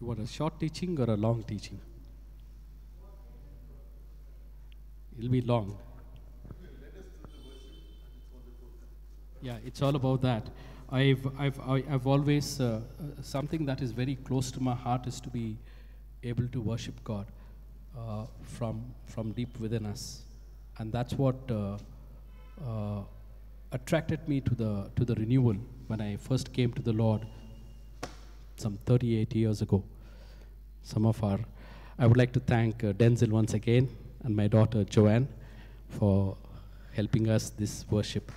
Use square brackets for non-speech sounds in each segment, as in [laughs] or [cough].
You want a short teaching or a long teaching? It'll be long. Yeah, it's all about that. I've, I've, I've always, uh, uh, something that is very close to my heart is to be able to worship God uh, from, from deep within us. And that's what uh, uh, attracted me to the, to the renewal when I first came to the Lord some 38 years ago. Some of our, I would like to thank uh, Denzel once again and my daughter Joanne for helping us this worship.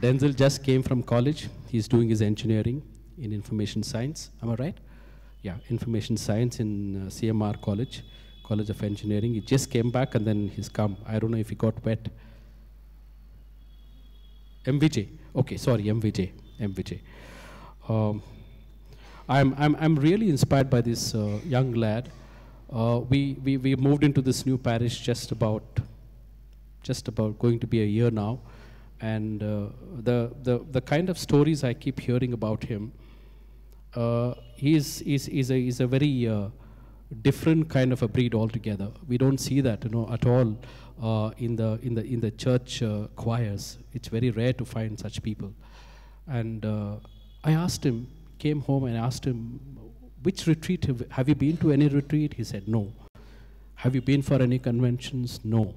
Denzel just came from college. He's doing his engineering in information science. Am I right? Yeah, information science in uh, CMR College, College of Engineering. He just came back and then he's come. I don't know if he got wet. MVJ. Okay, sorry, MVJ. MVJ. Um, I'm, I'm, I'm really inspired by this uh, young lad. Uh, we, we, we moved into this new parish just about, just about going to be a year now. And uh, the, the, the kind of stories I keep hearing about him, uh, he's, he's, he's, a, he's a very uh, different kind of a breed altogether. We don't see that, you know, at all uh, in, the, in, the, in the church uh, choirs. It's very rare to find such people. And uh, I asked him, came home and asked him, which retreat, have, have you been to any retreat? He said, no. Have you been for any conventions? No.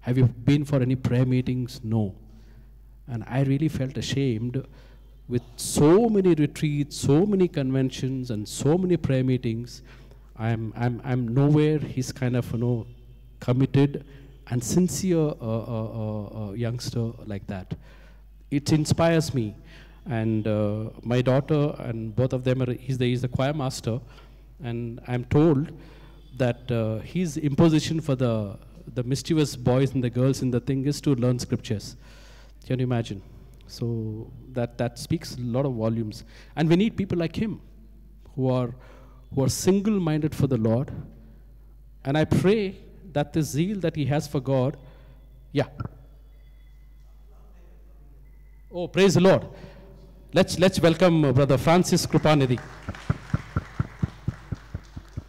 Have you been for any prayer meetings? No. And I really felt ashamed with so many retreats, so many conventions, and so many prayer meetings. I'm, I'm, I'm nowhere. He's kind of, you know, committed and sincere uh, uh, uh, uh, youngster like that. It inspires me. And uh, my daughter and both of them are, he's the, he's the choir master. And I'm told that uh, his imposition for the, the mischievous boys and the girls in the thing is to learn scriptures. Can you imagine? So that, that speaks a lot of volumes. And we need people like him who are, who are single minded for the Lord. And I pray that the zeal that he has for God, yeah. Oh, praise the Lord. Let's, let's welcome uh, Brother Francis Krupanidhi.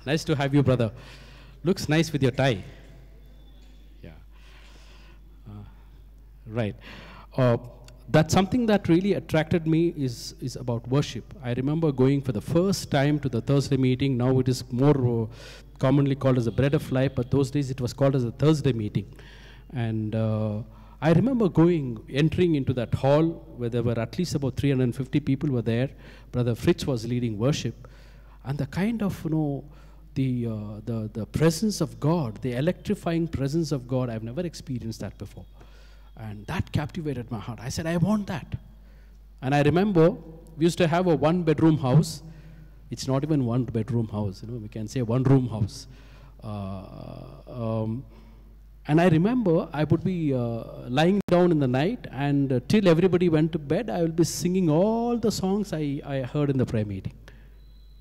Nice to have you, brother. Looks nice with your tie. Yeah. Uh, right. Uh, that's something that really attracted me is, is about worship. I remember going for the first time to the Thursday meeting. Now it is more uh, commonly called as a bread of life, but those days it was called as a Thursday meeting. And uh, I remember going, entering into that hall where there were at least about 350 people were there. Brother Fritz was leading worship. And the kind of, you know, the, uh, the, the presence of God, the electrifying presence of God, I've never experienced that before. And that captivated my heart. I said, I want that. And I remember we used to have a one bedroom house. It's not even one bedroom house, you know, we can say one room house. Uh, um, and I remember I would be uh, lying down in the night, and uh, till everybody went to bed, I will be singing all the songs I, I heard in the prayer meeting.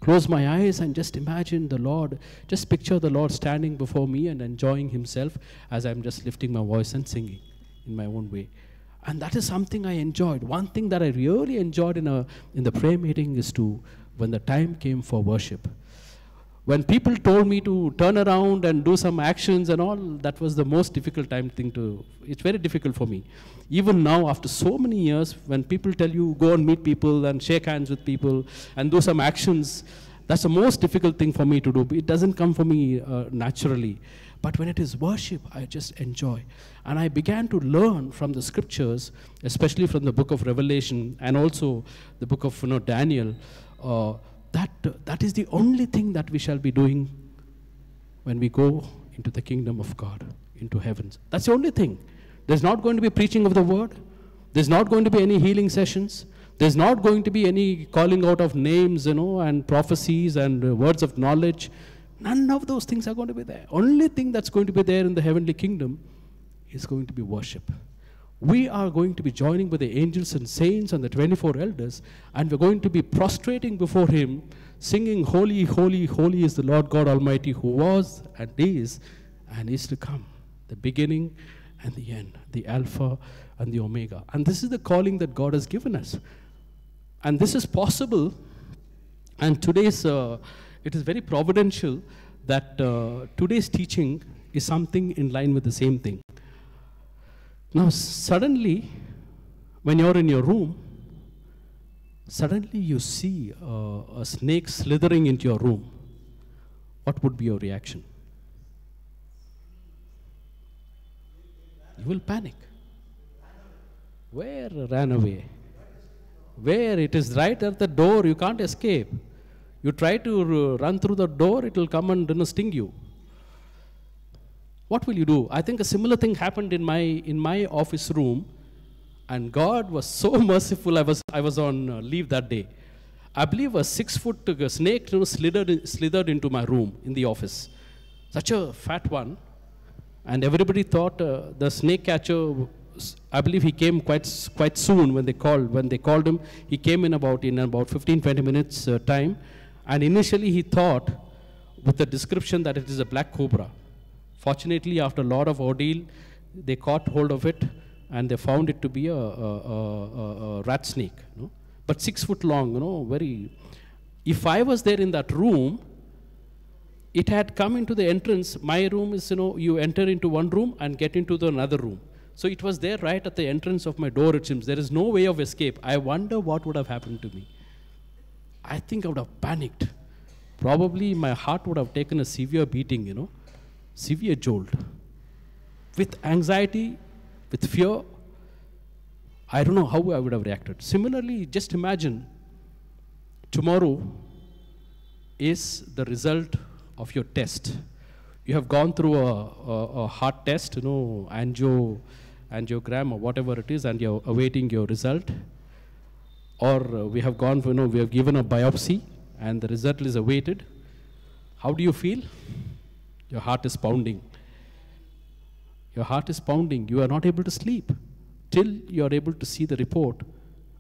Close my eyes and just imagine the Lord, just picture the Lord standing before me and enjoying Himself as I'm just lifting my voice and singing in my own way. And that is something I enjoyed. One thing that I really enjoyed in, a, in the prayer meeting is to, when the time came for worship, when people told me to turn around and do some actions and all, that was the most difficult time thing to, it's very difficult for me. Even now, after so many years, when people tell you go and meet people and shake hands with people and do some actions, that's the most difficult thing for me to do. It doesn't come for me uh, naturally. But when it is worship, I just enjoy. And I began to learn from the scriptures, especially from the book of Revelation and also the book of you know, Daniel, uh, that, that is the only thing that we shall be doing when we go into the kingdom of God, into heavens. That's the only thing. There's not going to be preaching of the word. There's not going to be any healing sessions. There's not going to be any calling out of names, you know, and prophecies and uh, words of knowledge. None of those things are going to be there. Only thing that's going to be there in the heavenly kingdom is going to be worship. We are going to be joining with the angels and saints and the 24 elders, and we're going to be prostrating before Him, singing, Holy, holy, holy is the Lord God Almighty, who was and is and is to come, the beginning and the end, the Alpha and the Omega. And this is the calling that God has given us. And this is possible And today's, uh, it is very providential that uh, today's teaching is something in line with the same thing. Now, suddenly, when you're in your room, suddenly you see uh, a snake slithering into your room. What would be your reaction? You will panic. Where ran away? Where it is right at the door, you can't escape. You try to run through the door, it will come and sting you. What will you do? I think a similar thing happened in my in my office room, and God was so [laughs] merciful. I was I was on uh, leave that day. I believe a six-foot uh, snake you know, slithered slithered into my room in the office, such a fat one, and everybody thought uh, the snake catcher. I believe he came quite quite soon when they called. When they called him, he came in about in about 15 20 minutes uh, time, and initially he thought, with the description that it is a black cobra. Fortunately, after a lot of ordeal, they caught hold of it and they found it to be a, a, a, a rat snake. You know? But six foot long, you know, very. If I was there in that room, it had come into the entrance. My room is, you know, you enter into one room and get into the another room. So it was there right at the entrance of my door, it seems. There is no way of escape. I wonder what would have happened to me. I think I would have panicked. Probably my heart would have taken a severe beating, you know severe jolt. With anxiety, with fear, I don't know how I would have reacted. Similarly, just imagine tomorrow is the result of your test. You have gone through a, a, a heart test, you know, angio, angiogram or whatever it is, and you're awaiting your result. Or we have gone, you know, we have given a biopsy, and the result is awaited. How do you feel? Your heart is pounding. Your heart is pounding. You are not able to sleep till you are able to see the report.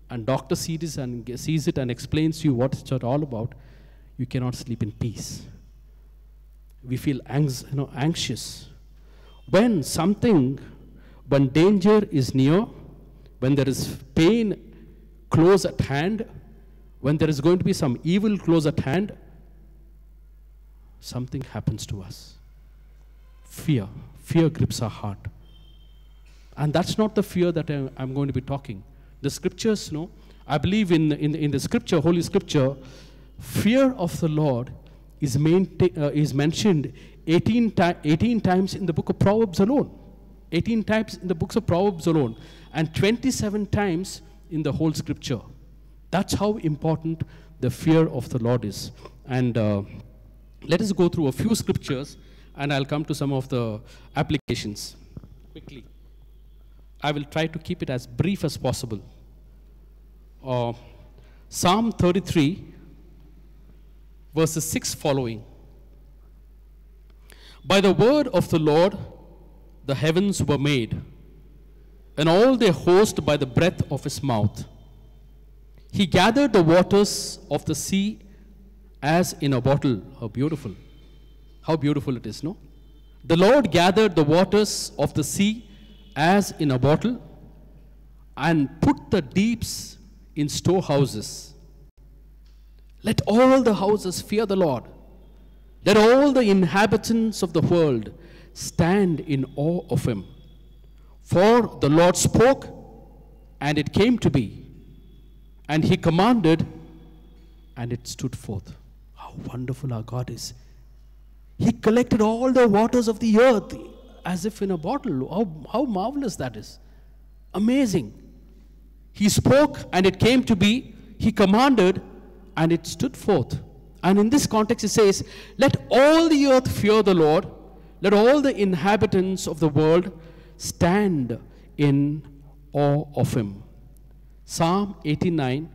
And doctor sees, and sees it and explains to you what it's all about. You cannot sleep in peace. We feel anx- you know, anxious. When something, when danger is near, when there is pain close at hand, when there is going to be some evil close at hand, something happens to us fear. Fear grips our heart. And that's not the fear that I'm going to be talking. The scriptures, no, I believe in, in, in the scripture, Holy Scripture, fear of the Lord is, uh, is mentioned 18, 18 times in the book of Proverbs alone. 18 times in the books of Proverbs alone. And 27 times in the whole scripture. That's how important the fear of the Lord is. And uh, let us go through a few scriptures and I'll come to some of the applications quickly. I will try to keep it as brief as possible. Uh, Psalm 33, verses 6 following. By the word of the Lord, the heavens were made, and all their host by the breath of his mouth. He gathered the waters of the sea as in a bottle. How beautiful. How beautiful it is, no? The Lord gathered the waters of the sea as in a bottle and put the deeps in storehouses. Let all the houses fear the Lord. Let all the inhabitants of the world stand in awe of him. For the Lord spoke, and it came to be. And he commanded, and it stood forth. How wonderful our God is. He collected all the waters of the earth as if in a bottle. How, how marvelous that is. Amazing. He spoke and it came to be. He commanded and it stood forth. And in this context, it says, Let all the earth fear the Lord, let all the inhabitants of the world stand in awe of him. Psalm 89,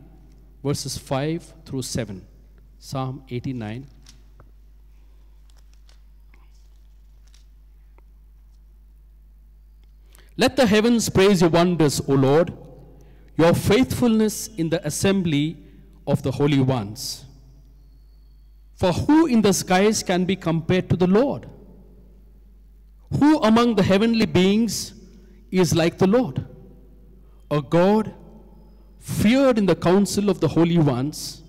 verses 5 through 7. Psalm 89, Let the heavens praise your wonders, O Lord, your faithfulness in the assembly of the holy ones. For who in the skies can be compared to the Lord? Who among the heavenly beings is like the Lord? A God feared in the council of the holy ones,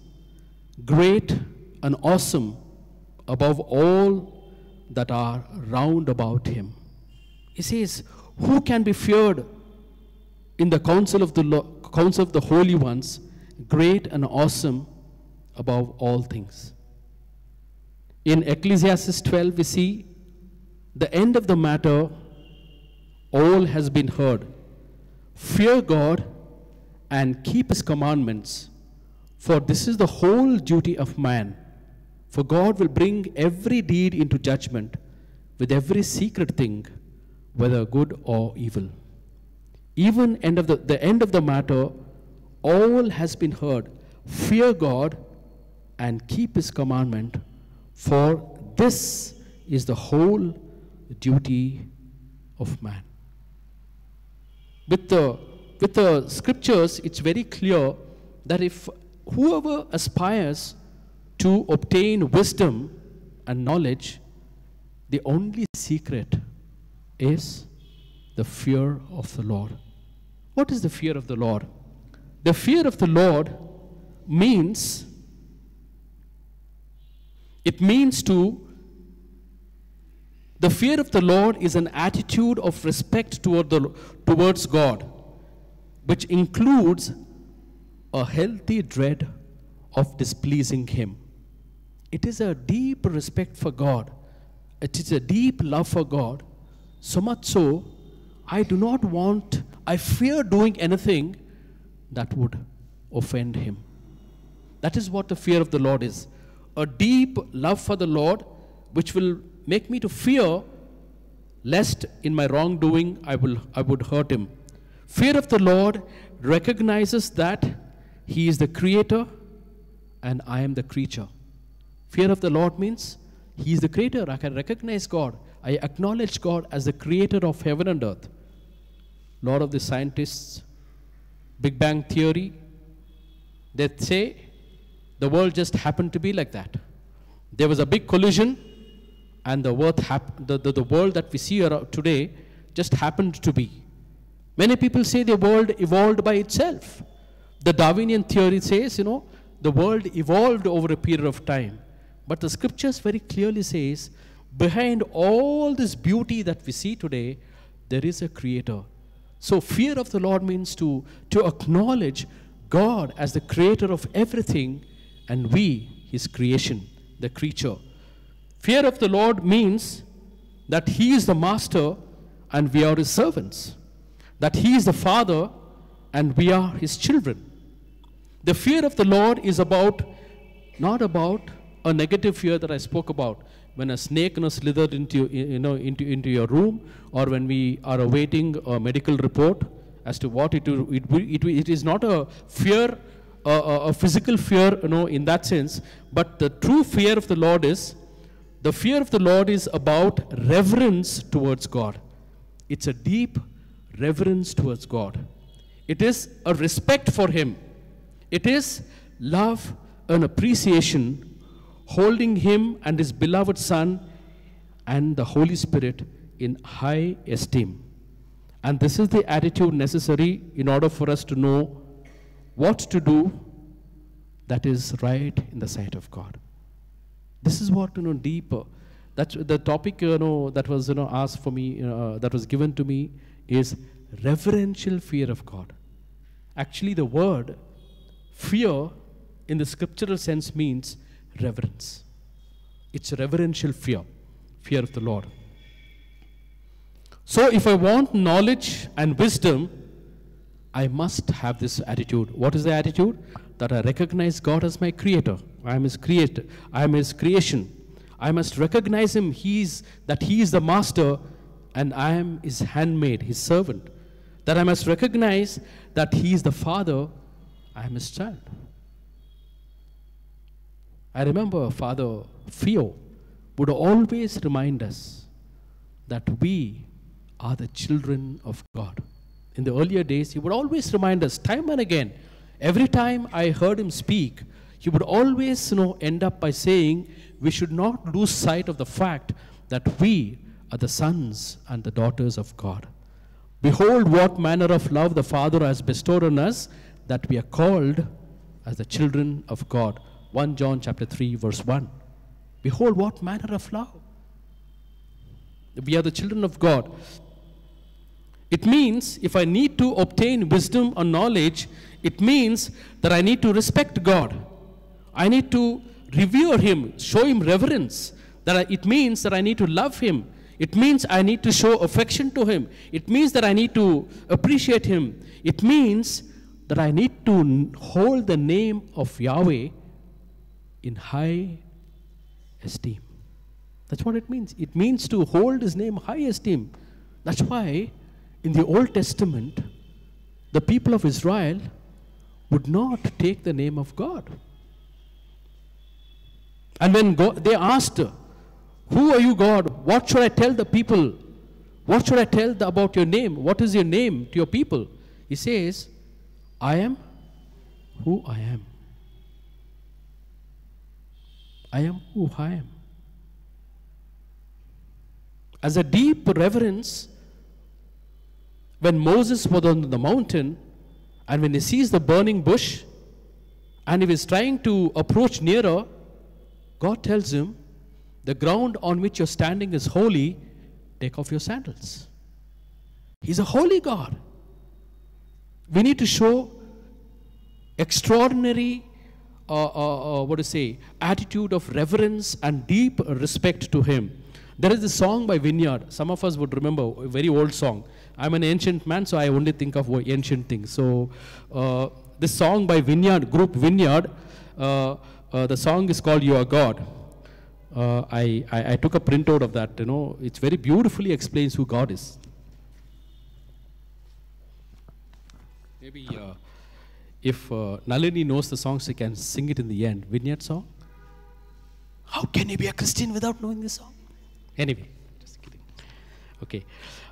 great and awesome above all that are round about him. He says, Who can be feared in the council of the, council of the holy ones, great and awesome above all things? In Ecclesiastes 12, we see the end of the matter, all has been heard. Fear God and keep his commandments, for this is the whole duty of man. For God will bring every deed into judgment with every secret thing, whether good or evil. Even end of the, the end of the matter, all has been heard. Fear God and keep his commandment, for this is the whole duty of man. With the, with the scriptures, it's very clear that if whoever aspires to obtain wisdom and knowledge, the only secret is the fear of the Lord. What is the fear of the Lord? The fear of the Lord means it means to the fear of the Lord is an attitude of respect toward the, towards God, which includes a healthy dread of displeasing Him. It is a deep respect for God. It is a deep love for God. So much so, I do not want, I fear doing anything that would offend Him. That is what the fear of the Lord is a deep love for the Lord, which will make me to fear lest in my wrongdoing I, will, I would hurt Him. Fear of the Lord recognizes that He is the creator and I am the creature. Fear of the Lord means He is the creator. I can recognize God. I acknowledge God as the creator of heaven and earth. lot of the scientists, Big Bang Theory, they say the world just happened to be like that. There was a big collision, and the, hap- the, the, the world that we see today just happened to be. Many people say the world evolved by itself. The Darwinian theory says, you know, the world evolved over a period of time. But the scriptures very clearly says, behind all this beauty that we see today, there is a creator. So fear of the Lord means to, to acknowledge God as the creator of everything and we, his creation, the creature. Fear of the Lord means that he is the master and we are his servants, that he is the father and we are his children. The fear of the Lord is about, not about a negative fear that I spoke about, when a snake you know, slithered into, you know, into, into your room, or when we are awaiting a medical report as to what it, it, it, it is not a fear a, a, physical fear, you know, in that sense. But the true fear of the Lord is, the fear of the Lord is about reverence towards God. It's a deep reverence towards God. It is a respect for Him. It is love and appreciation, holding Him and His beloved Son and the Holy Spirit in high esteem. And this is the attitude necessary in order for us to know what to do that is right in the sight of God. This is what you know deeper. That's the topic you know that was you know asked for me uh, that was given to me is reverential fear of God. Actually, the word fear in the scriptural sense means reverence. It's reverential fear, fear of the Lord. So, if I want knowledge and wisdom, I must have this attitude. What is the attitude? That I recognize God as my creator. I am his creator. I am his creation. I must recognize him he's, that he is the master and I am his handmaid, his servant. That I must recognize that he is the father, I am his child. I remember Father Fio would always remind us that we are the children of God in the earlier days, he would always remind us time and again. Every time I heard him speak, he would always you know, end up by saying, We should not lose sight of the fact that we are the sons and the daughters of God. Behold, what manner of love the Father has bestowed on us, that we are called as the children of God. 1 John chapter 3 verse 1. Behold what manner of love. We are the children of God. It means if I need to obtain wisdom or knowledge, it means that I need to respect God. I need to revere Him, show Him reverence. That I, it means that I need to love Him. It means I need to show affection to Him. It means that I need to appreciate Him. It means that I need to hold the name of Yahweh in high esteem. That's what it means. It means to hold His name high esteem. That's why in the Old Testament, the people of Israel would not take the name of God. And when God, they asked, Who are you, God? What should I tell the people? What should I tell the, about your name? What is your name to your people? He says, I am who I am. I am who I am. As a deep reverence, when Moses was on the mountain and when he sees the burning bush and he is trying to approach nearer, God tells him, The ground on which you're standing is holy, take off your sandals. He's a holy God. We need to show extraordinary, uh, uh, uh, what to say, attitude of reverence and deep respect to Him. There is a song by Vineyard. Some of us would remember, a very old song. I'm an ancient man, so I only think of ancient things. So, uh, this song by Vineyard, group Vineyard, uh, uh, the song is called You Are God. Uh, I, I, I, took a printout of that, you know, it very beautifully explains who God is. Maybe uh, if uh, Nalini knows the song, she can sing it in the end. Vineyard song? How can you be a Christian without knowing this song? Anyway, just kidding. Okay.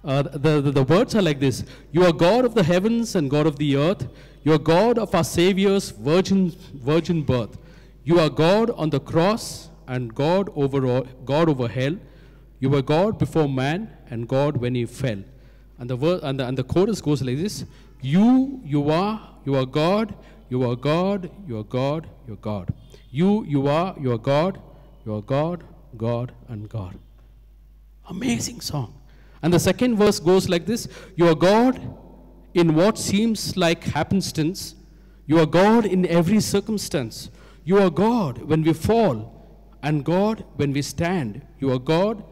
Uh, the, the, the words are like this You are God of the heavens and God of the earth. You are God of our Savior's virgin, virgin birth. You are God on the cross and God over, all, God over hell. You were God before man and God when he fell. And the, and, the, and the chorus goes like this You, you are, you are God, you are God, you are God, you are God. You, you are, you are God, you are God, God, and God. Amazing song. And the second verse goes like this You are God in what seems like happenstance. You are God in every circumstance. You are God when we fall, and God when we stand. You are God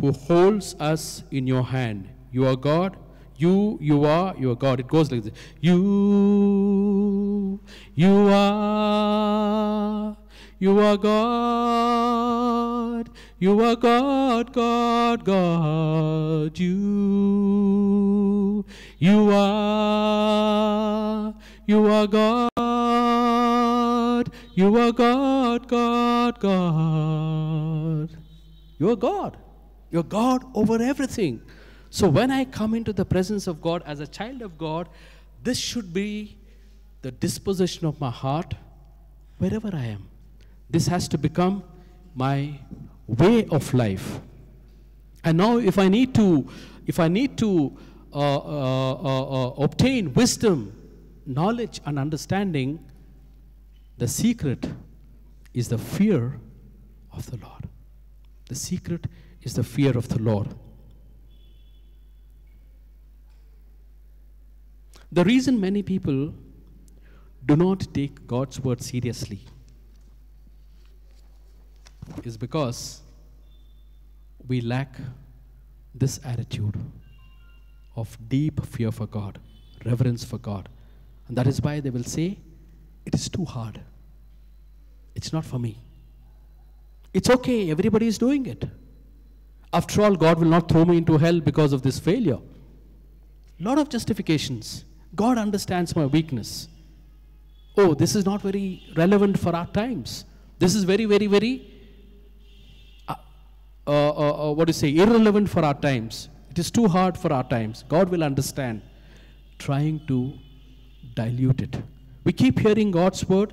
who holds us in your hand. You are God. You, you are, you are God. It goes like this. You, you are, you are God. You are God, God, God. You, you are, you are God. You are God, God, God. You are God. You're God over everything. So when I come into the presence of God as a child of God, this should be the disposition of my heart wherever I am. This has to become my way of life. And now if I need to, if I need to uh, uh, uh, uh obtain wisdom, knowledge and understanding, the secret is the fear of the Lord. The secret is the fear of the Lord. The reason many people do not take God's word seriously is because we lack this attitude of deep fear for God, reverence for God. And that is why they will say, it is too hard. It's not for me. It's okay, everybody is doing it. After all, God will not throw me into hell because of this failure. Lot of justifications. God understands my weakness. Oh, this is not very relevant for our times. This is very, very, very, uh, uh, uh, uh what do you say, irrelevant for our times. It is too hard for our times. God will understand. Trying to dilute it. We keep hearing God's word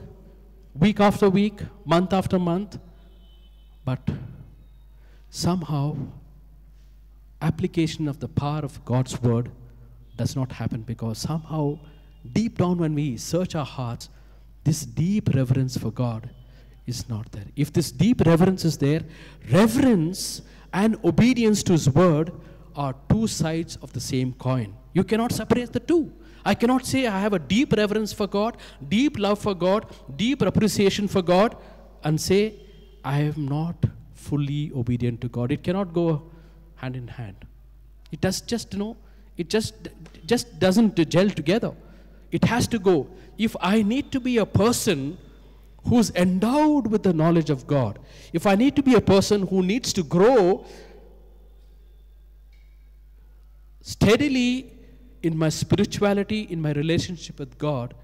week after week, month after month, but somehow application of the power of God's word does not happen because somehow deep down when we search our hearts, this deep reverence for God, is not there. If this deep reverence is there, reverence and obedience to His word are two sides of the same coin. You cannot separate the two. I cannot say I have a deep reverence for God, deep love for God, deep appreciation for God, and say I am not fully obedient to God. It cannot go hand in hand. It does just, you know, it just, just doesn't gel together. It has to go. If I need to be a person who's endowed with the knowledge of God, if I need to be a person who needs to grow steadily in my spirituality, in my relationship with God,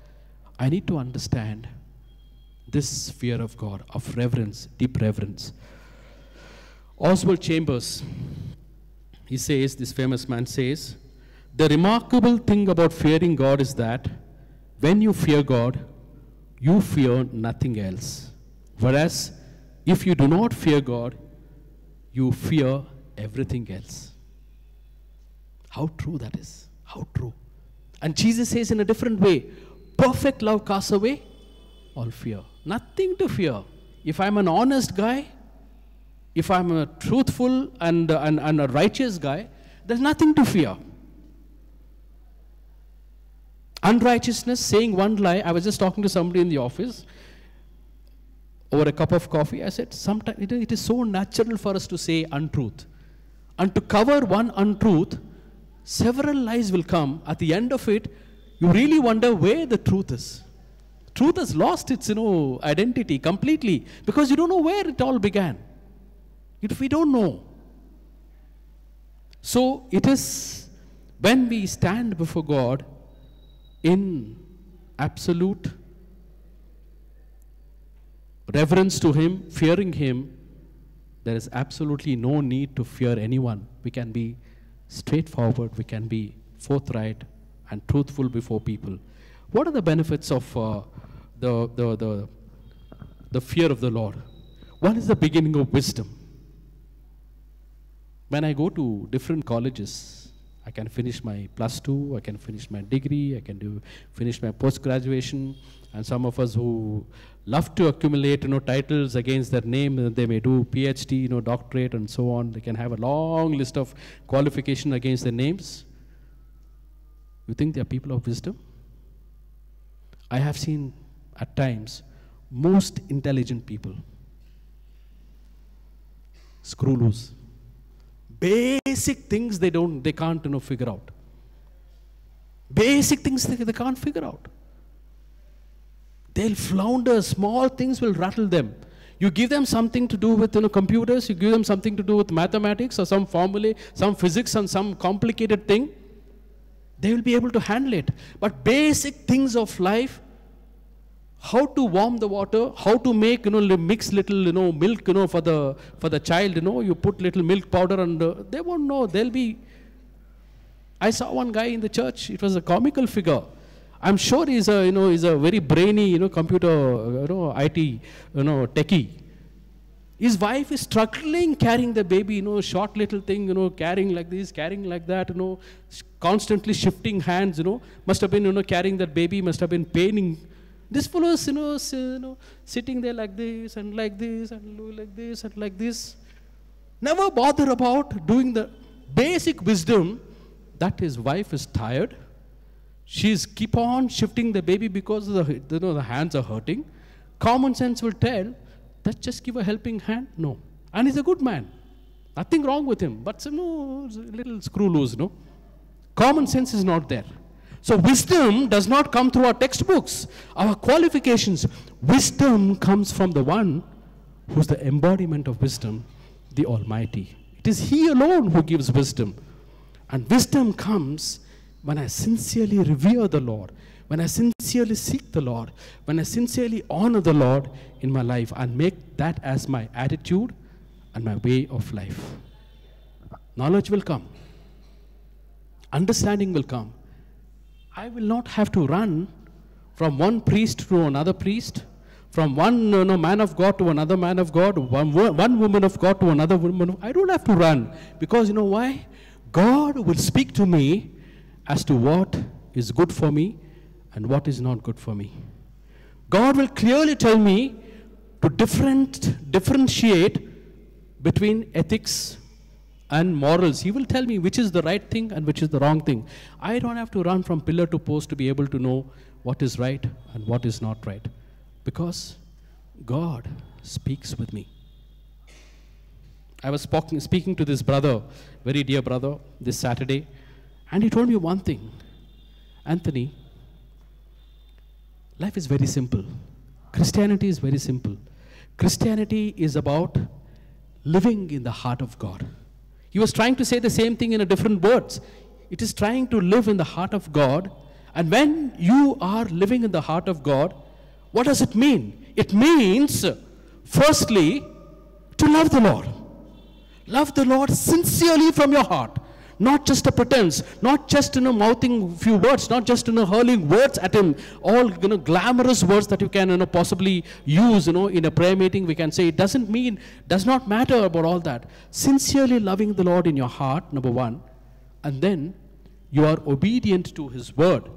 I need to understand this fear of God, of reverence, deep reverence. Oswald Chambers, he says, this famous man says, the remarkable thing about fearing God is that when you fear God, you fear nothing else. Whereas if you do not fear God, you fear everything else. How true that is. How true. And Jesus says in a different way perfect love casts away all fear. Nothing to fear. If I'm an honest guy, if I'm a truthful and, and, and a righteous guy, there's nothing to fear. Unrighteousness, saying one lie. I was just talking to somebody in the office over a cup of coffee. I said, sometimes it is so natural for us to say untruth. And to cover one untruth, several lies will come. At the end of it, you really wonder where the truth is. Truth has lost its you know, identity completely because you don't know where it all began. If we don't know. So it is when we stand before God in absolute reverence to Him, fearing Him, there is absolutely no need to fear anyone. We can be straightforward, we can be forthright and truthful before people. What are the benefits of uh, the, the, the, the fear of the Lord? One is the beginning of wisdom. When I go to different colleges, I can finish my plus two, I can finish my degree, I can do finish my post graduation, and some of us who love to accumulate you know titles against their name, uh, they may do PhD, you know doctorate, and so on. They can have a long list of qualification against their names. You think they are people of wisdom? I have seen at times most intelligent people screw loose Basic things they don't, they can't you know, figure out. Basic things they, they can't figure out. They'll flounder, small things will rattle them. You give them something to do with you know, computers, you give them something to do with mathematics or some formulae, some physics and some complicated thing, they will be able to handle it. But basic things of life, how to warm the water, how to make, you know, mix little, you know, milk, you know, for the, for the child, you know, you put little milk powder and uh, they won't know. They'll be, I saw one guy in the church, it was a comical figure. I'm sure he's a, you know, he's a very brainy, you know, computer, you know, IT, you know, techie. His wife is struggling carrying the baby, you know, short little thing, you know, carrying like this, carrying like that, you know, constantly shifting hands, you know, must have been, you know, carrying that baby, must have been paining this fellow is, you know, you know, sitting there like this and like this and like this and like this. Never bother about doing the basic wisdom that his wife is tired. She's keep on shifting the baby because the, you know, the hands are hurting. Common sense will tell that just give a helping hand. No. And he's a good man. Nothing wrong with him. But you know, little screw loose, no? Common sense is not there. So wisdom does not come through our textbooks, our qualifications. Wisdom comes from the one who's the embodiment of wisdom, the Almighty. It is He alone who gives wisdom. And wisdom comes when I sincerely revere the Lord, when I sincerely seek the Lord, when I sincerely honor the Lord in my life and make that as my attitude and my way of life. Knowledge will come, understanding will come, I will not have to run from one priest to another priest, from one you know, man of God to another man of God, one, one woman of God to another woman. I don't have to run because you know why? God will speak to me as to what is good for me and what is not good for me. God will clearly tell me to different, differentiate between ethics and morals. He will tell me which is the right thing and which is the wrong thing. I don't have to run from pillar to post to be able to know what is right and what is not right. Because God speaks with me. I was speaking, to this brother, very dear brother, this Saturday, and he told me one thing Anthony, life is very simple. Christianity is very simple. Christianity is about living in the heart of God. He was trying to say the same thing in a different words. It is trying to live in the heart of God. And when you are living in the heart of God, what does it mean? It means, firstly, to love the Lord. Love the Lord sincerely from your heart. Not just a pretense, not just you know mouthing few words, not just you know hurling words at him, all you know glamorous words that you can you know possibly use you know in a prayer meeting. We can say it doesn't mean, does not matter about all that. Sincerely loving the Lord in your heart, number one, and then you are obedient to His word.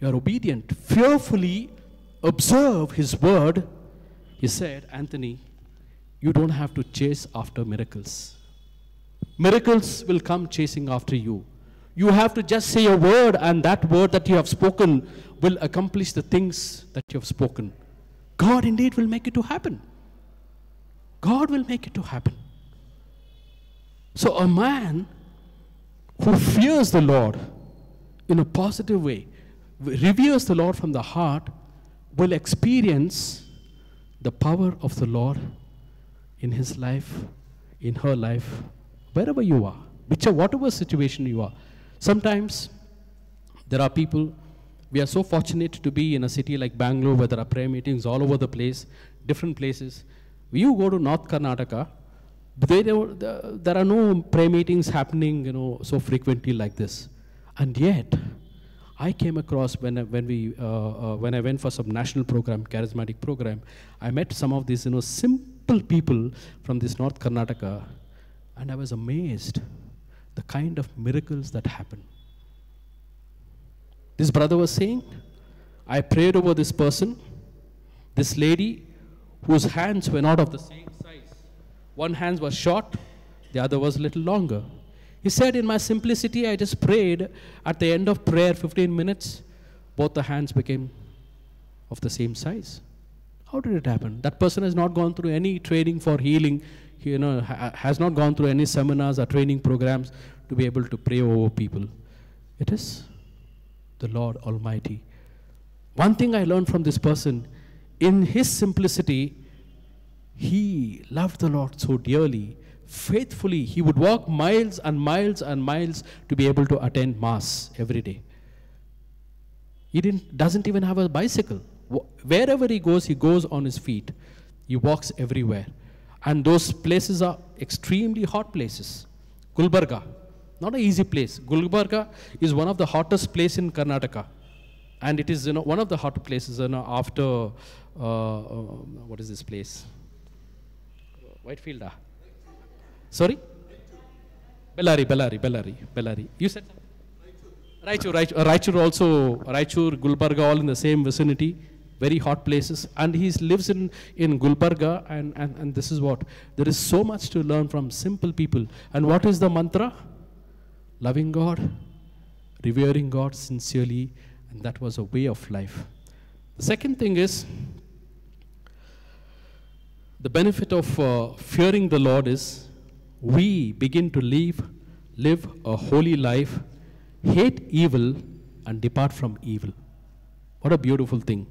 You are obedient, fearfully observe His word. He said, Anthony, you don't have to chase after miracles. Miracles will come chasing after you. You have to just say a word, and that word that you have spoken will accomplish the things that you have spoken. God indeed will make it to happen. God will make it to happen. So, a man who fears the Lord in a positive way, reveres the Lord from the heart, will experience the power of the Lord in his life, in her life, wherever you are, whichever, whatever situation you are. Sometimes there are people, we are so fortunate to be in a city like Bangalore where there are prayer meetings all over the place, different places. You go to North Karnataka, they, there are no prayer meetings happening, you know, so frequently like this. And yet, I came across when, when, we, uh, uh, when I went for some national program, charismatic program, I met some of these, you know, simple people from this North Karnataka, and I was amazed the kind of miracles that happen. This brother was saying, I prayed over this person, this lady whose hands were not of the same size. One hand was short, the other was a little longer. He said, In my simplicity, I just prayed. At the end of prayer, 15 minutes, both the hands became of the same size. How did it happen? That person has not gone through any training for healing, he, you know, ha has not gone through any seminars or training programs to be able to pray over people. It is the Lord Almighty. One thing I learned from this person, in his simplicity, he loved the Lord so dearly faithfully, he would walk miles and miles and miles to be able to attend Mass every day. He didn't, doesn't even have a bicycle. Wherever he goes, he goes on his feet. He walks everywhere. And those places are extremely hot places. Gulbarga, not an easy place. Gulbarga is one of the hottest places in Karnataka. And it is you know, one of the hot places you know, after, uh, uh, what is this place? Whitefield. Ah? Sorry? Bellary, Bellary, Bellary, Bellary. You said Raichur, Raichur, Raichur also, Raichur, Gulbarga, all in the same vicinity, very hot places. And he lives in, in Gulbarga, and, and, and this is what? There is so much to learn from simple people. And what is the mantra? Loving God, revering God sincerely, and that was a way of life. The second thing is, the benefit of uh, fearing the Lord is we begin to live, live a holy life, hate evil, and depart from evil. What a beautiful thing.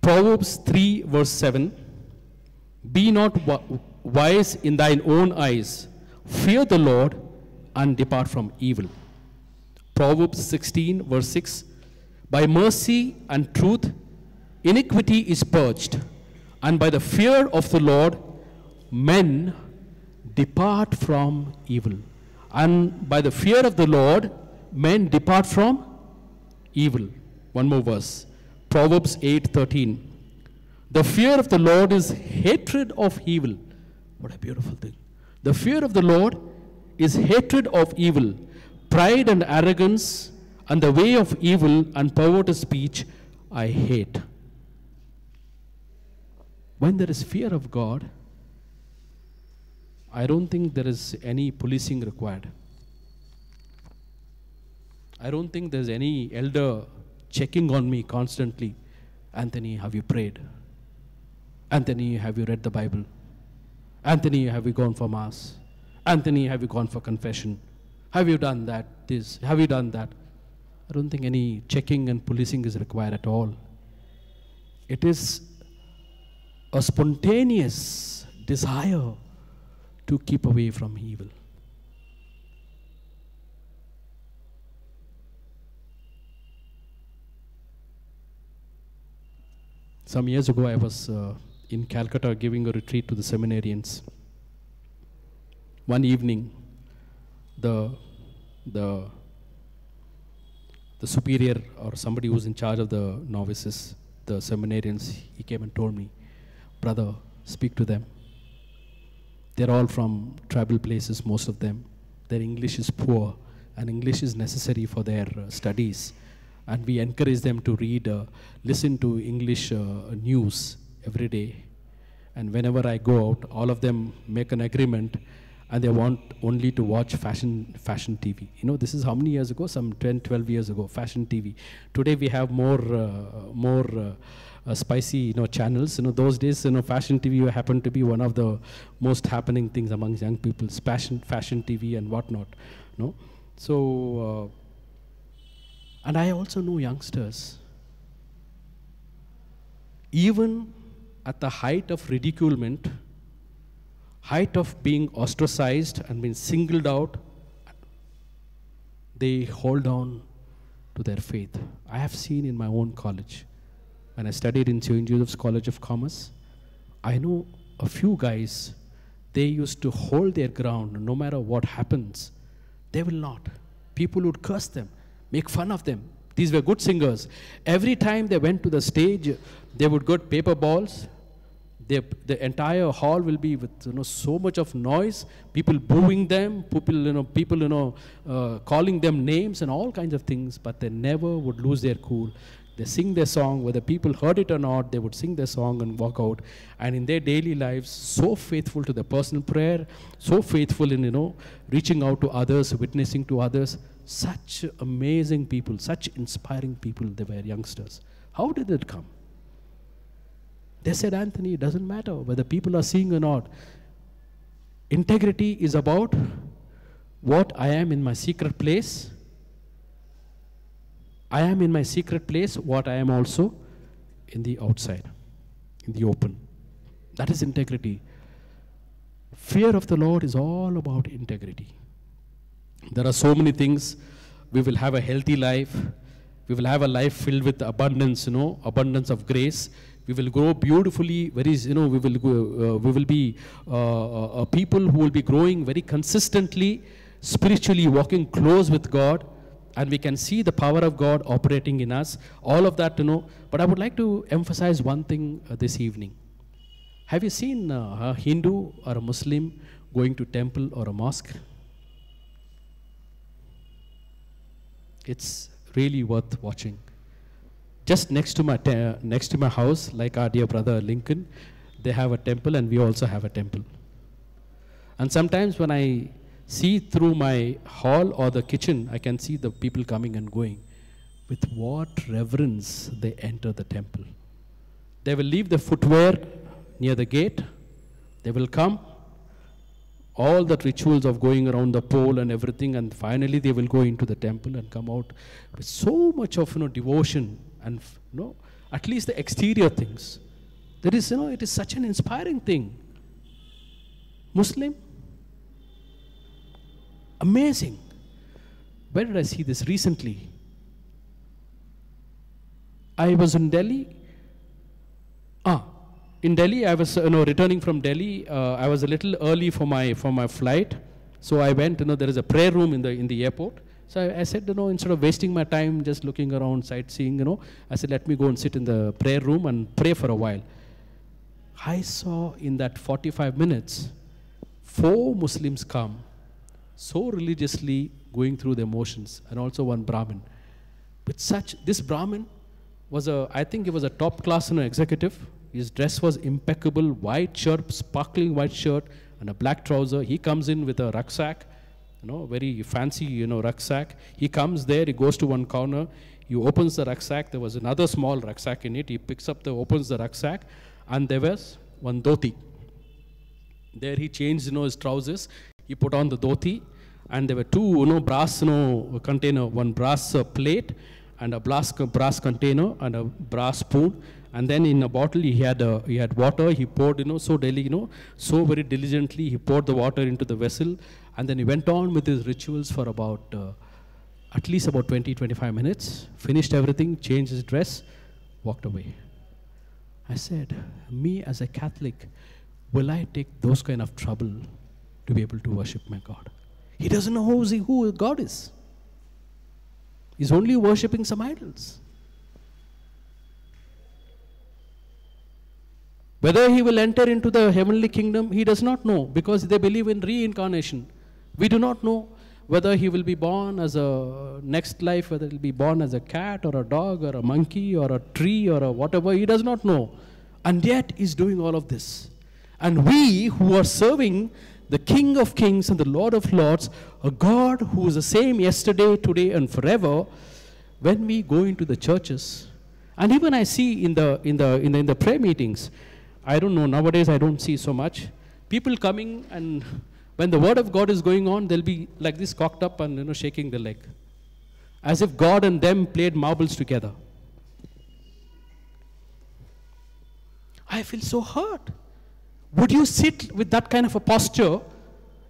Proverbs 3, verse 7 Be not wise in thine own eyes, fear the Lord, and depart from evil. Proverbs 16, verse 6 By mercy and truth, iniquity is purged, and by the fear of the Lord, men depart from evil. And by the fear of the Lord, men depart from evil. One more verse. Proverbs 8:13. The fear of the Lord is hatred of evil. What a beautiful thing. The fear of the Lord is hatred of evil, pride and arrogance, and the way of evil and perverted speech I hate. when there is fear of God, I don't think there is any policing required. I don't think there's any elder checking on me constantly. Anthony, have you prayed? Anthony, have you read the Bible? Anthony, have you gone for Mass? Anthony, have you gone for confession? Have you done that? This? Have you done that? I don't think any checking and policing is required at all. It is a spontaneous desire to keep away from evil. Some years ago, I was uh, in Calcutta giving a retreat to the seminarians. One evening, the, the, the superior or somebody who's in charge of the novices, the seminarians, he came and told me, Brother, speak to them. They're all from tribal places, most of them. Their English is poor, and English is necessary for their uh, studies. And we encourage them to read, uh, listen to English uh, news every day. And whenever I go out, all of them make an agreement and they want only to watch fashion fashion TV. You know, this is how many years ago? Some 10, 12 years ago, fashion TV. Today we have more, uh, more uh, uh, spicy, you know, channels. You know, those days, you know, fashion TV happened to be one of the most happening things among young people, fashion, fashion TV and whatnot. You know? So, and I also know youngsters. Even at the height of ridiculement, height of being ostracized and being singled out, they hold on to their faith. I have seen in my own college, when I studied in St. Joseph's College of Commerce, I know a few guys, they used to hold their ground no matter what happens. They will not. People would curse them, make fun of them. These were good singers. Every time they went to the stage, they would get paper balls, the, the entire hall will be with you know so much of noise, people booing them, people you know people you know uh, calling them names and all kinds of things, but they never would lose their cool. They sing their song, whether people heard it or not, they would sing their song and walk out. And in their daily lives, so faithful to the personal prayer, so faithful in you know reaching out to others, witnessing to others. Such amazing people, such inspiring people. They were youngsters. How did it come? They said, Anthony, it doesn't matter whether people are seeing or not. Integrity is about what I am in my secret place. I am in my secret place, what I am also in the outside, in the open. That is integrity. Fear of the Lord is all about integrity. There are so many things. We will have a healthy life. We will have a life filled with abundance, you know, abundance of grace. We will grow beautifully very you know we will uh, we will be uh, uh, people who will be growing very consistently spiritually walking close with god and we can see the power of god operating in us. All of that you know. But i would like to emphasize one thing uh, this evening. Have you seen uh, a hindu or a muslim going to temple or a mosque it's really worth watching just next to my next to my house, like our dear brother Lincoln, they have a temple, and we also have a temple. And sometimes when I see through my hall or the kitchen, I can see the people coming and going. With what reverence they enter the temple. They will leave the footwear near the gate. They will come. All the rituals of going around the pole and everything, and finally they will go into the temple and come out with so much of you know, devotion and you know, at least the exterior things. There is, you know, it is such an inspiring thing. Muslim, amazing. Where did I see this recently? I was in Delhi. In Delhi, I was, you know, returning from Delhi. Uh, I was a little early for my for my flight, so I went. You know, there is a prayer room in the in the airport. So I, I, said, you know, instead of wasting my time just looking around, sightseeing, you know, I said, let me go and sit in the prayer room and pray for a while. I saw in that 45 minutes, four Muslims come, so religiously going through their motions, and also one Brahmin. But such, this Brahmin was a, I think he was a top class you know, executive, His dress was impeccable, white shirt, sparkling white shirt, and a black trouser. He comes in with a rucksack, you know, very fancy, you know, rucksack. He comes there, he goes to one corner, he opens the rucksack. There was another small rucksack in it. He picks up the, opens the rucksack, and there was one dhoti. There he changed, you know, his trousers. He put on the dhoti, and there were two, you know, brass, you know, container, one brass uh, plate, and a brass, brass container, and a brass spoon. And then in a bottle, he had, a, he had water. He poured, you know, so daily, you know, so very diligently, he poured the water into the vessel. And then he went on with his rituals for about, uh, at least about 20, 25 minutes. Finished everything, changed his dress, walked away. I said, me as a Catholic, will I take those kind of trouble to be able to worship my God? He doesn't know who, who God is. He's only worshipping some idols. Whether he will enter into the heavenly kingdom, he does not know because they believe in reincarnation. We do not know whether he will be born as a next life, whether he will be born as a cat or a dog or a monkey or a tree or a whatever. He does not know. And yet he's doing all of this. And we who are serving the King of Kings and the Lord of Lords, a God who is the same yesterday, today, and forever, when we go into the churches, and even I see in the, in the, in the, in the prayer meetings, I don't know, nowadays I don't see so much. People coming and when the word of God is going on, they'll be like this cocked up and you know shaking the leg. As if God and them played marbles together. I feel so hurt. Would you sit with that kind of a posture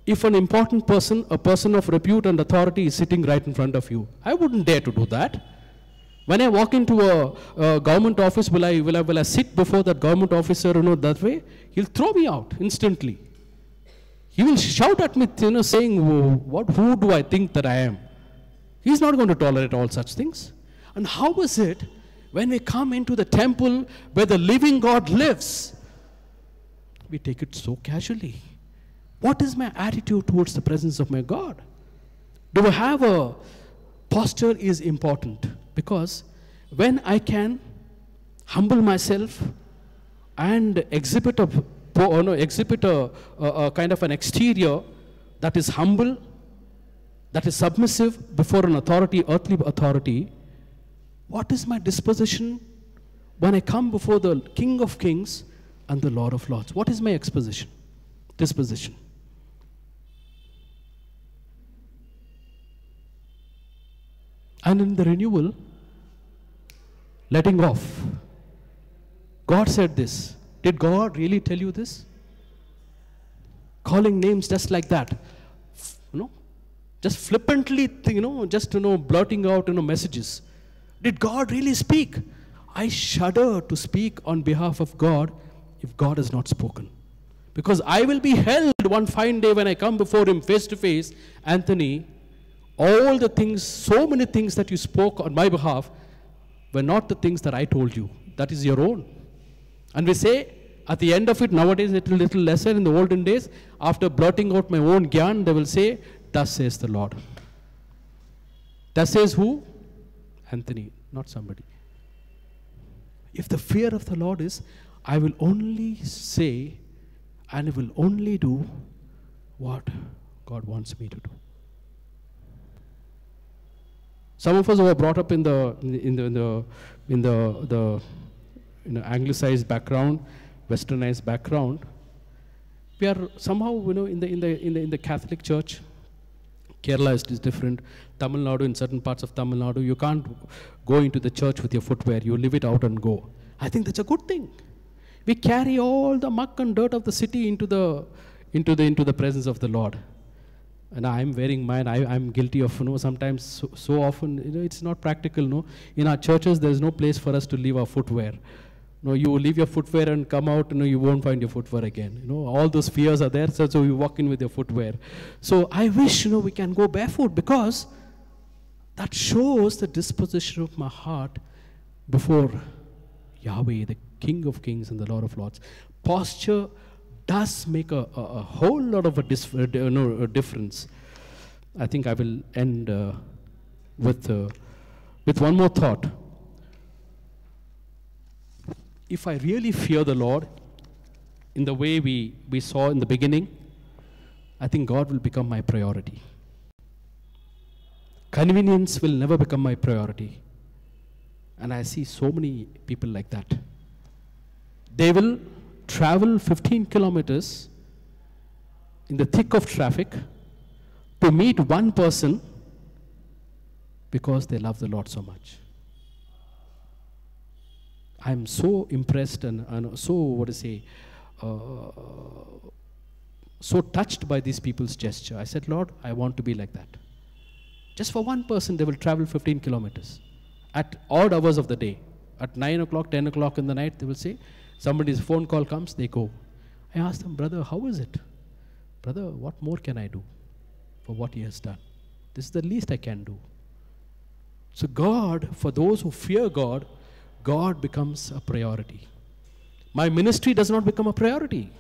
if an important person, a person of repute and authority, is sitting right in front of you? I wouldn't dare to do that. When I walk into a, a, government office, will I, will, I, will I sit before that government officer, you know, that way? He'll throw me out instantly. He will shout at me, you know, saying, what, who do I think that I am? He's not going to tolerate all such things. And how is it when we come into the temple where the living God lives? We take it so casually. What is my attitude towards the presence of my God? Do I have a posture is important. Because when I can humble myself and exhibit a, uh, no, exhibit a, a, a kind of an exterior that is humble, that is submissive before an authority, earthly authority, what is my disposition when I come before the King of Kings and the Lord of Lords? What is my exposition, disposition? And in the renewal, letting off. God said this. Did God really tell you this? Calling names just like that. You know? Just flippantly, you know, just you know, blurting out you know, messages. Did God really speak? I shudder to speak on behalf of God if God has not spoken. Because I will be held one fine day when I come before Him face to face, Anthony, all the things, so many things that you spoke on my behalf were not the things that I told you. That is your own. And we say, at the end of it, nowadays it's a little lesser in the olden days, after blurting out my own gyan, they will say, Thus says the Lord. Thus says who? Anthony, not somebody. If the fear of the Lord is, I will only say and I will only do what God wants me to do. Some of us were brought up in the in the in the in the, the you know, anglicized background, westernized background, we are somehow you know in the in the in the in the Catholic Church. Kerala is, is different. Tamil Nadu, in certain parts of Tamil Nadu, you can't go into the church with your footwear. You leave it out and go. I think that's a good thing. We carry all the muck and dirt of the city into the into the into the presence of the Lord and I'm wearing mine. I, am guilty of, you know, sometimes so, so, often, you know, it's not practical, no. In our churches, there's no place for us to leave our footwear. No, you leave your footwear and come out, you know, you won't find your footwear again. You know, all those fears are there, so, so you walk in with your footwear. So I wish, you know, we can go barefoot because that shows the disposition of my heart before Yahweh, the King of Kings and the Lord of Lords. Posture does make a, a, a whole lot of a, dis, uh, no, a, difference. I think I will end uh, with, uh, with one more thought. if I really fear the Lord in the way we, we saw in the beginning, I think God will become my priority. Convenience will never become my priority. And I see so many people like that. They will travel 15 kilometers in the thick of traffic to meet one person because they love the Lord so much. I'm so impressed and, and so, what to say, uh, so touched by these people's gesture. I said, Lord, I want to be like that. Just for one person, they will travel 15 kilometers at odd hours of the day. At 9 o'clock, 10 o'clock in the night, they will say, somebody's phone call comes, they go. I asked them, Brother, how is it? Brother, what more can I do for what He has done? This is the least I can do. So, God, for those who fear God, God becomes a priority. My ministry does not become a priority.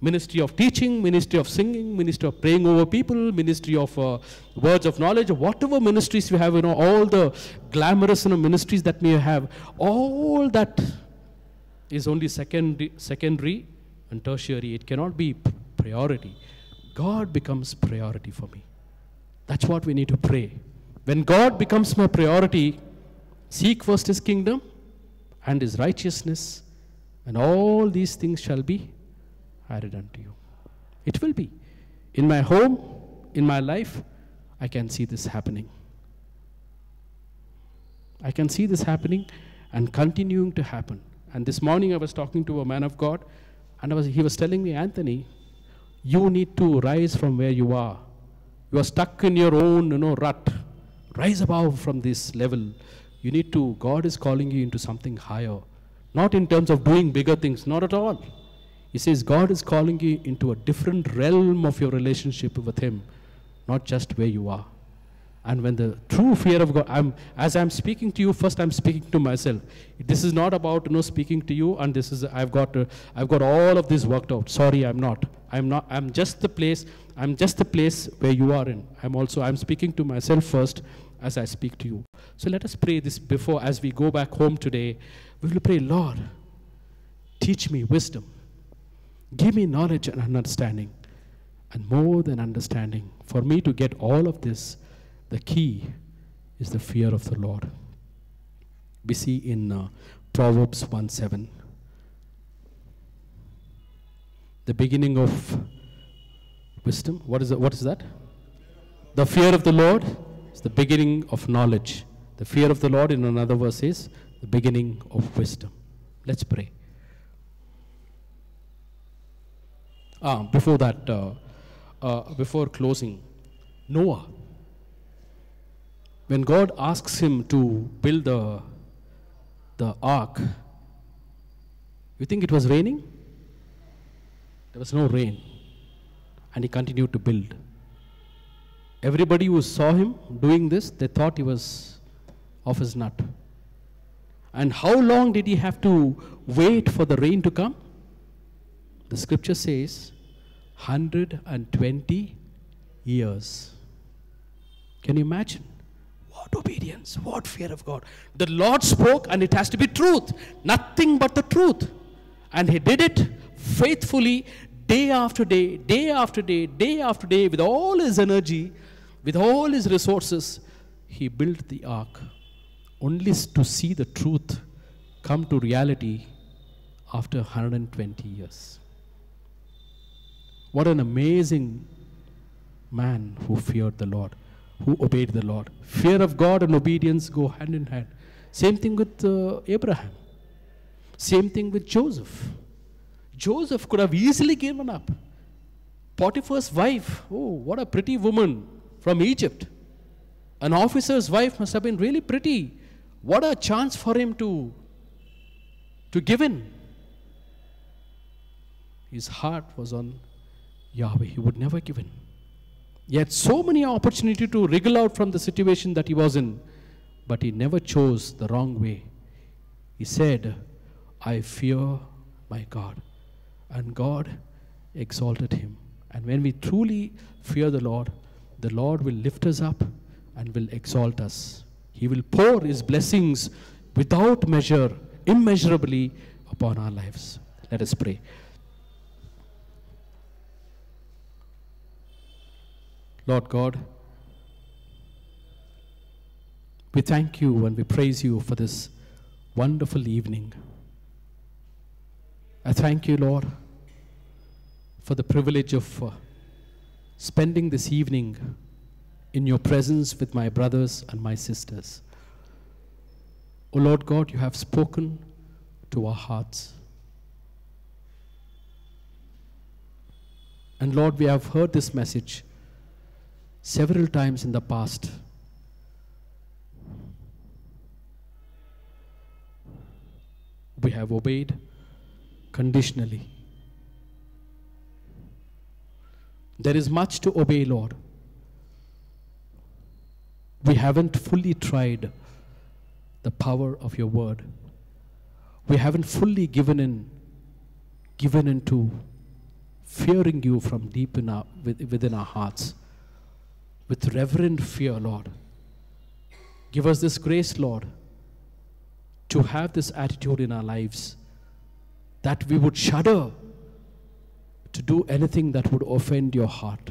Ministry of teaching, ministry of singing, ministry of praying over people, ministry of uh, words of knowledge, whatever ministries you have, you know, all the glamorous you know, ministries that may have, all that is only secondary, secondary and tertiary. It cannot be priority. God becomes priority for me. That's what we need to pray. When God becomes my priority, seek first his kingdom and his righteousness, and all these things shall be added unto you. It will be. In my home, in my life, I can see this happening. I can see this happening and continuing to happen. And this morning I was talking to a man of God, and was, he was telling me, Anthony, you need to rise from where you are. You are stuck in your own you know, rut. Rise above from this level. You need to, God is calling you into something higher. Not in terms of doing bigger things, not at all. He says God is calling you into a different realm of your relationship with Him, not just where you are. And when the true fear of God, I'm, as I'm speaking to you, first I'm speaking to myself. This is not about you know speaking to you, and this is I've got uh, I've got all of this worked out. Sorry, I'm not. I'm not. I'm just the place. I'm just the place where you are in. I'm also I'm speaking to myself first as I speak to you. So let us pray this before as we go back home today. We will pray, Lord, teach me wisdom. Give me knowledge and understanding. And more than understanding, for me to get all of this, the key is the fear of the Lord. We see in uh, Proverbs 1 7. The beginning of wisdom. What is, what is that? The fear of the Lord is the beginning of knowledge. The fear of the Lord, in another verse, is the beginning of wisdom. Let's pray. Ah, before that, uh, uh, before closing, Noah. When God asks him to build the, the ark, you think it was raining? There was no rain. And he continued to build. Everybody who saw him doing this, they thought he was off his nut. And how long did he have to wait for the rain to come? The scripture says 120 years. Can you imagine? What obedience, what fear of God. The Lord spoke, and it has to be truth, nothing but the truth. And He did it faithfully, day after day, day after day, day after day, with all His energy, with all His resources. He built the ark only to see the truth come to reality after 120 years. What an amazing man who feared the Lord, who obeyed the Lord. Fear of God and obedience go hand in hand. Same thing with uh, Abraham. Same thing with Joseph. Joseph could have easily given up. Potiphar's wife, oh, what a pretty woman from Egypt. An officer's wife must have been really pretty. What a chance for him to, to give in. His heart was on Yahweh. He would never give in. He had so many opportunity to wriggle out from the situation that he was in, but he never chose the wrong way. He said, I fear my God. And God exalted him. And when we truly fear the Lord, the Lord will lift us up and will exalt us. He will pour his blessings without measure, immeasurably, upon our lives. Let us pray. Lord God, we thank you and we praise you for this wonderful evening. I thank you, Lord, for the privilege of uh, spending this evening in your presence with my brothers and my sisters. O Lord God, you have spoken to our hearts. And Lord, we have heard this message several times in the past. We have obeyed conditionally. There is much to obey, Lord. We haven't fully tried the power of your word. We haven't fully given in, given into fearing you from deep in our, within our hearts with reverent fear, Lord. Give us this grace, Lord, to have this attitude in our lives that we would shudder to do anything that would offend your heart.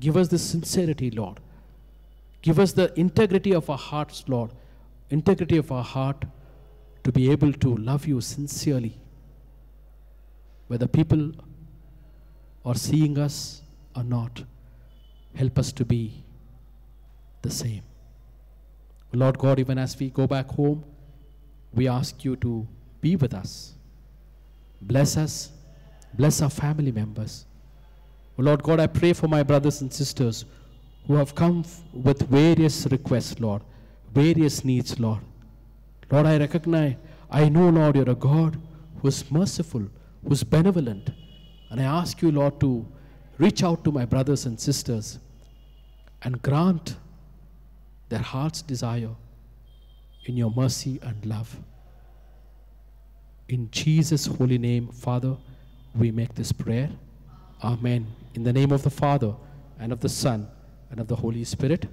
Give us the sincerity, Lord. Give us the integrity of our hearts, Lord. Integrity of our heart to be able to love you sincerely. Whether people are seeing us or not, help us to be the same. Lord God, even as we go back home, we ask you to be with us. Bless us. Bless our family members. Lord God, I pray for my brothers and sisters who have come with various requests, Lord, various needs, Lord. Lord, I recognize, I know, Lord, you're a God who is merciful, who is benevolent. And I ask you, Lord, to reach out to my brothers and sisters and grant their heart's desire in your mercy and love. In Jesus' holy name, Father, we make this prayer. Amen. In the name of the Father, and of the Son, and of the Holy Spirit.